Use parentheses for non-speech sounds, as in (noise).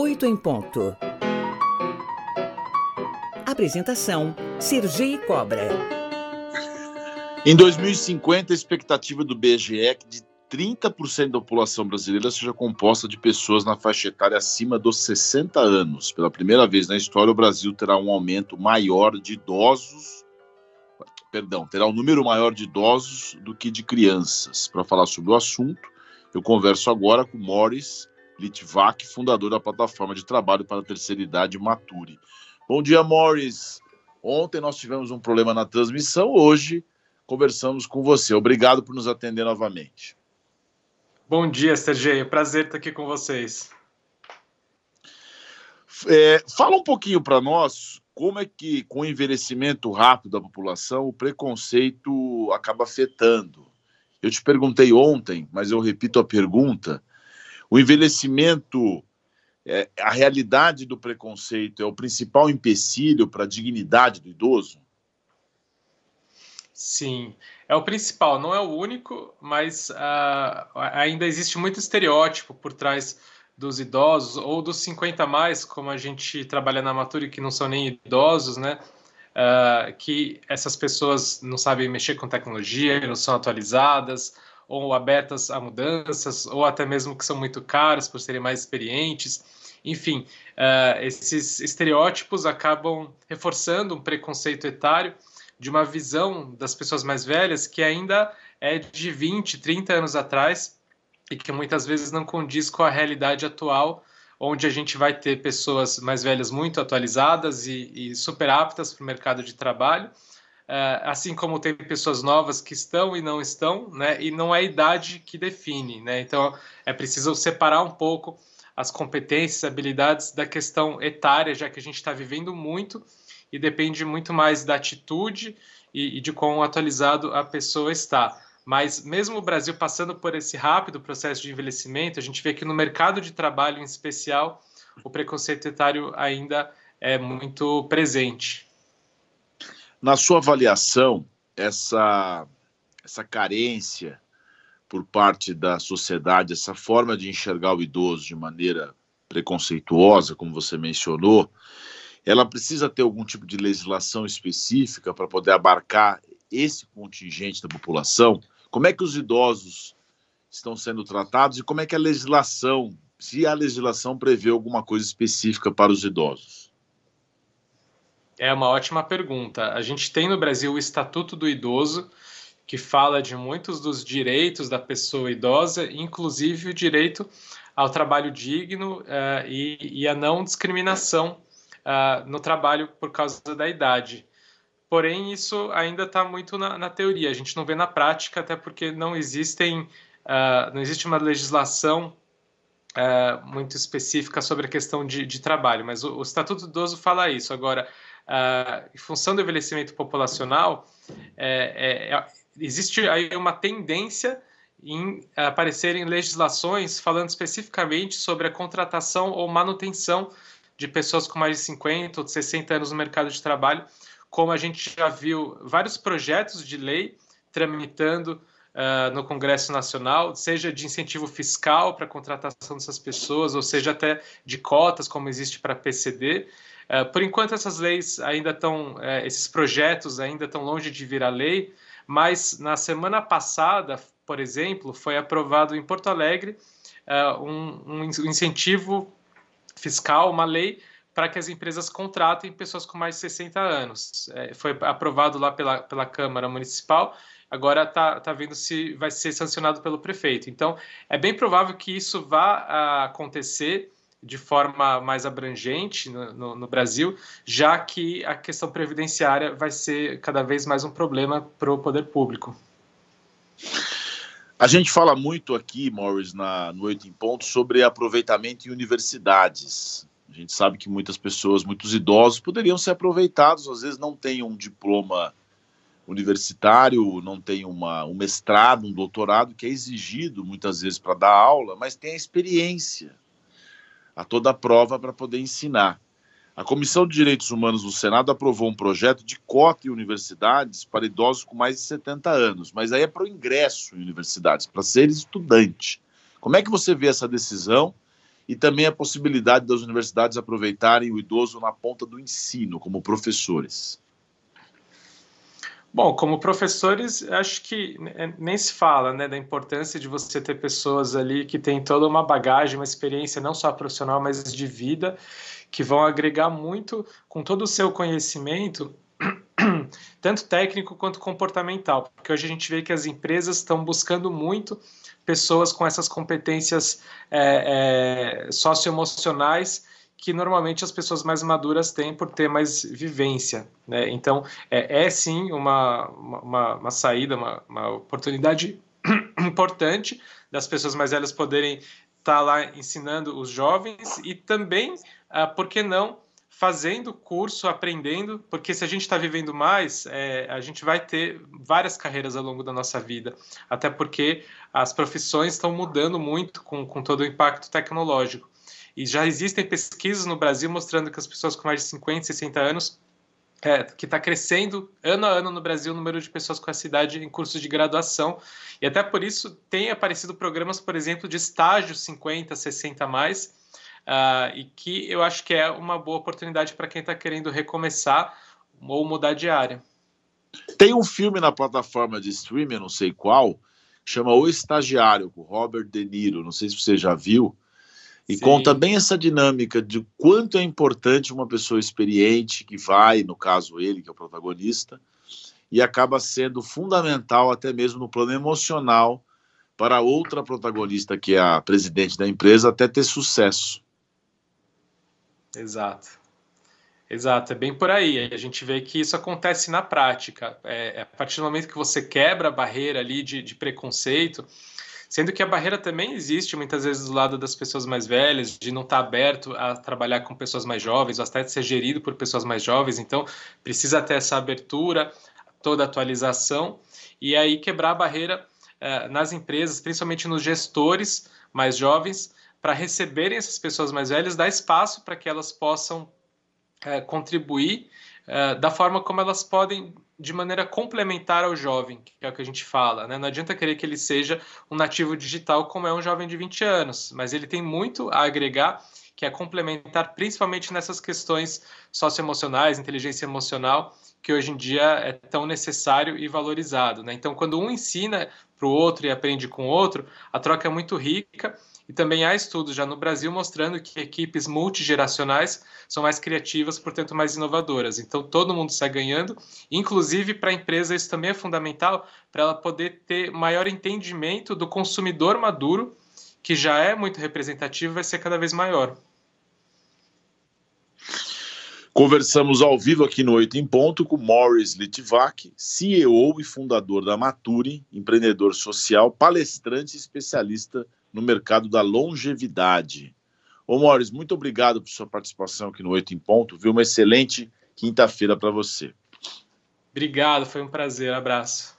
8 em ponto. Apresentação: Sergi Cobra. Em 2050, a expectativa do BGE é que de 30% da população brasileira seja composta de pessoas na faixa etária acima dos 60 anos. Pela primeira vez na história, o Brasil terá um aumento maior de idosos, perdão, terá um número maior de idosos do que de crianças. Para falar sobre o assunto, eu converso agora com Morris Litvak, fundador da plataforma de trabalho para a terceira idade Mature. Bom dia, Morris. Ontem nós tivemos um problema na transmissão, hoje conversamos com você. Obrigado por nos atender novamente. Bom dia, Sergei. Prazer estar aqui com vocês. É, fala um pouquinho para nós como é que, com o envelhecimento rápido da população, o preconceito acaba afetando. Eu te perguntei ontem, mas eu repito a pergunta: o envelhecimento, é, a realidade do preconceito é o principal empecilho para a dignidade do idoso? Sim, é o principal, não é o único, mas uh, ainda existe muito estereótipo por trás dos idosos ou dos 50 mais, como a gente trabalha na Mature, que não são nem idosos, né? Uh, que essas pessoas não sabem mexer com tecnologia, não são atualizadas, ou abertas a mudanças, ou até mesmo que são muito caras por serem mais experientes. Enfim, uh, esses estereótipos acabam reforçando um preconceito etário de uma visão das pessoas mais velhas que ainda é de 20, 30 anos atrás e que muitas vezes não condiz com a realidade atual, onde a gente vai ter pessoas mais velhas muito atualizadas e, e super aptas para o mercado de trabalho, assim como tem pessoas novas que estão e não estão, né? E não é a idade que define, né? Então é preciso separar um pouco as competências, habilidades da questão etária, já que a gente está vivendo muito e depende muito mais da atitude e, e de quão atualizado a pessoa está. Mas mesmo o Brasil passando por esse rápido processo de envelhecimento, a gente vê que no mercado de trabalho em especial o preconceito etário ainda é muito presente. Na sua avaliação, essa, essa carência por parte da sociedade, essa forma de enxergar o idoso de maneira preconceituosa, como você mencionou, ela precisa ter algum tipo de legislação específica para poder abarcar esse contingente da população? Como é que os idosos estão sendo tratados e como é que a legislação, se a legislação prevê alguma coisa específica para os idosos? É uma ótima pergunta. A gente tem no Brasil o Estatuto do Idoso, que fala de muitos dos direitos da pessoa idosa, inclusive o direito ao trabalho digno uh, e, e a não discriminação uh, no trabalho por causa da idade. Porém, isso ainda está muito na, na, teoria. A gente não vê na prática, até porque não existem, uh, não existe uma legislação muito específica sobre a questão de, de trabalho. Mas o, o Estatuto do Idoso fala isso. Agora, uh, em função do envelhecimento populacional, é, é, é, existe aí uma tendência em aparecerem legislações falando especificamente sobre a contratação ou manutenção de pessoas com mais de 50 ou 60 anos no mercado de trabalho, como a gente já viu vários projetos de lei tramitando uh, no Congresso Nacional, seja de incentivo fiscal para a contratação dessas pessoas, ou seja até de cotas, como existe para PCD, por enquanto, essas leis ainda estão, uh, esses projetos ainda estão longe de virar lei, mas na semana passada, por exemplo, foi aprovado em Porto Alegre uh, um, um incentivo fiscal, uma lei para que as empresas contratem pessoas com mais de 60 anos. É, foi aprovado lá pela, pela Câmara Municipal, agora está tá vendo se vai ser sancionado pelo prefeito. Então, é bem provável que isso vá acontecer de forma mais abrangente no, no, no, Brasil, já que a questão previdenciária vai ser cada vez mais um problema para o poder público. A gente fala muito aqui, Morris, na, no Oito em Ponto, sobre aproveitamento em universidades. A gente sabe que muitas pessoas, muitos idosos, poderiam ser aproveitados, às vezes não têm um diploma universitário, não tem uma, um mestrado, um doutorado, que é exigido muitas vezes para dar aula, mas tem a experiência a toda a prova para poder ensinar. A Comissão de Direitos Humanos do Senado aprovou um projeto de cota em universidades para idosos com mais de 70 anos, mas aí é para o ingresso em universidades, para ser estudante. Como é que você vê essa decisão e também a possibilidade das universidades aproveitarem o idoso na ponta do ensino, como professores? Bom, como professores, acho que nem se fala né, da importância de você ter pessoas ali que têm toda uma bagagem, uma experiência não só profissional, mas de vida, que vão agregar muito com todo o seu conhecimento, (clears throat) tanto técnico quanto comportamental, porque hoje a gente vê que as empresas estão buscando muito pessoas com essas competências é, é, socioemocionais que normalmente as pessoas mais maduras têm por ter mais vivência. Né? Então, é, é sim uma, uma, uma saída, uma, uma oportunidade (clears throat) importante das pessoas mais velhas poderem estar tá lá ensinando os jovens e também, ah, por que não, fazendo curso, aprendendo, porque se a gente está vivendo mais, é, a gente vai ter várias carreiras ao longo da nossa vida, até porque as profissões estão mudando muito com, com todo o impacto tecnológico. E já existem pesquisas no Brasil mostrando que as pessoas com mais de 50, 60 anos, é, que está crescendo ano a ano no Brasil o número de pessoas com essa idade em cursos de graduação. E até por isso tem aparecido programas, por exemplo, de estágio 50, 60 a mais, uh, e que eu acho que é uma boa oportunidade para quem está querendo recomeçar ou mudar de área. Tem um filme na plataforma de streaming, não sei qual, chama O Estagiário, com Robert De Niro. Não sei se você já viu. E Sim. conta bem essa dinâmica de quanto é importante uma pessoa experiente que vai, no caso ele, que é o protagonista, e acaba sendo fundamental até mesmo no plano emocional para outra protagonista, que é a presidente da empresa, até ter sucesso. Exato. Exato, é bem por aí. A gente vê que isso acontece na prática. É, é a partir do momento que você quebra a barreira ali de, de preconceito, Sendo que a barreira também existe muitas vezes do lado das pessoas mais velhas, de não estar aberto a trabalhar com pessoas mais jovens, ou até de ser gerido por pessoas mais jovens. Então, precisa ter essa abertura, toda atualização, e aí quebrar a barreira eh, nas empresas, principalmente nos gestores mais jovens, para receberem essas pessoas mais velhas, dar espaço para que elas possam eh, contribuir eh, da forma como elas podem de maneira complementar ao jovem, que é o que a gente fala. Né? Não adianta querer que ele seja um nativo digital como é um jovem de 20 anos, mas ele tem muito a agregar, que é complementar principalmente nessas questões socioemocionais, inteligência emocional, que hoje em dia é tão necessário e valorizado. Né? Então, quando um ensina para o outro e aprende com o outro, a troca é muito rica e também há estudos já no Brasil mostrando que equipes multigeracionais são mais criativas, portanto mais inovadoras. Então todo mundo sai ganhando, inclusive para a empresa isso também é fundamental para ela poder ter maior entendimento do consumidor maduro, que já é muito representativo, vai ser cada vez maior. Conversamos ao vivo aqui no Oito em Ponto com Morris Litvak, CEO e fundador da Mature, empreendedor social, palestrante e especialista no mercado da longevidade. Ô Morris, muito obrigado por sua participação aqui no Oito em Ponto, viu? Uma excelente quinta-feira para você. Obrigado, foi um prazer, abraço.